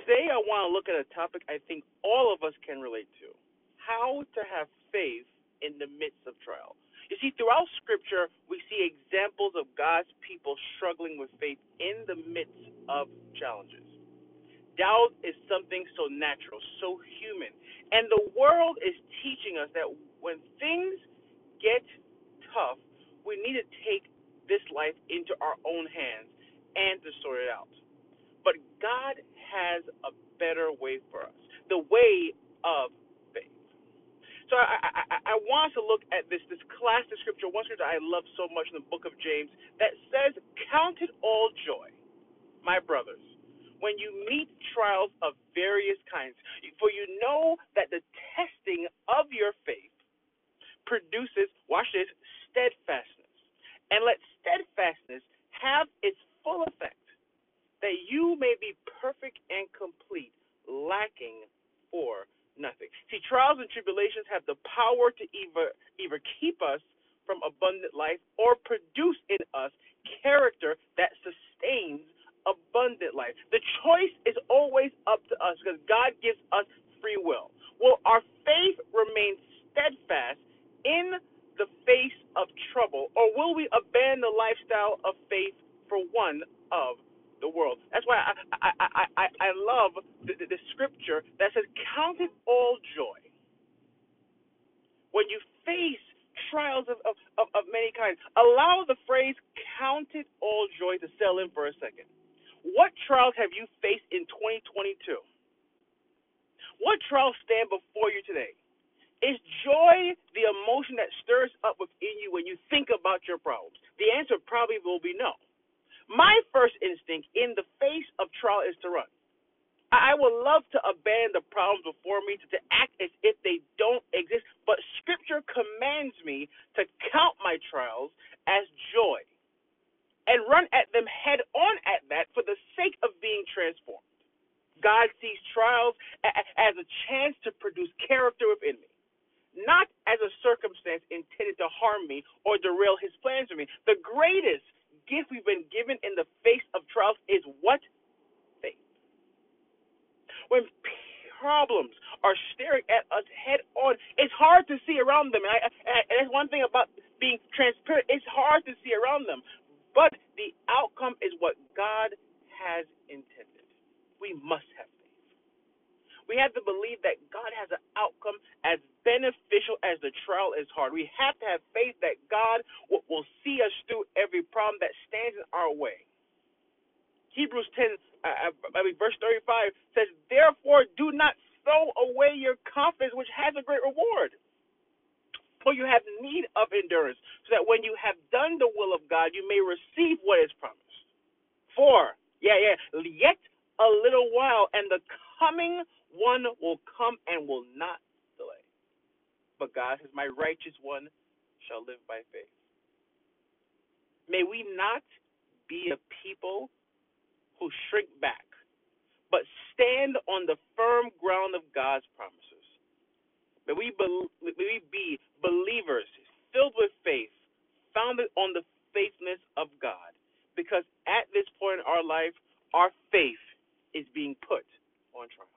Today, I want to look at a topic I think all of us can relate to how to have faith in the midst of trial. You see, throughout Scripture, we see examples of God's people struggling with faith in the midst of challenges. Doubt is something so natural, so human. And the world is teaching us that when things get tough, we need to take this life into our own hands and to sort it out. But God has a better way for us the way of faith. So I, I, I want to look at this, this classic scripture, one scripture I love so much in the book of James, that says, Count it all joy, my brothers, when you meet trials of various kinds, for you know that the testing of your faith produces, watch this, steadfastness. And let steadfastness have its full effect that you may be perfect and complete, lacking for nothing. See, trials and tribulations have the power to either either keep us from abundant life or produce in us character that sustains abundant life. The choice is always up to us because God gives us free will. Will our faith remain steadfast in the face of trouble, or will we abandon the lifestyle of faith for one of the world. That's why I I I I, I love the, the, the scripture that says, "Count it all joy when you face trials of, of, of, of many kinds." Allow the phrase "count it all joy" to settle in for a second. What trials have you faced in 2022? What trials stand before you today? Is joy the emotion that stirs up within you when you think about your problems? The answer probably will be no. My first instinct in the face of trial is to run. I would love to abandon the problems before me, to, to act as if they don't exist, but Scripture commands me to count my trials as joy and run at them head on at that for the sake of being transformed. God sees trials as a chance to produce character within me, not as a circumstance intended to harm me or derail his plans for me. The greatest gift we've been given in the face of trials is what? Faith. When problems are staring at us head on, it's hard to see around them. And, I, and that's one thing about being transparent. It's hard to see around them. But the outcome is what God has intended. We must have we have to believe that God has an outcome as beneficial as the trial is hard. We have to have faith that God will see us through every problem that stands in our way. Hebrews 10, uh, uh, I mean, verse 35 says, Therefore, do not throw away your confidence, which has a great reward. For you have need of endurance, so that when you have done the will of God, you may receive what is promised. For, yeah, yeah, yet a little while, and the coming one will come and will not delay. But God says, My righteous one shall live by faith. May we not be a people who shrink back, but stand on the firm ground of God's promises. May we, be, may we be believers filled with faith, founded on the faithfulness of God. Because at this point in our life, our faith is being put on trial.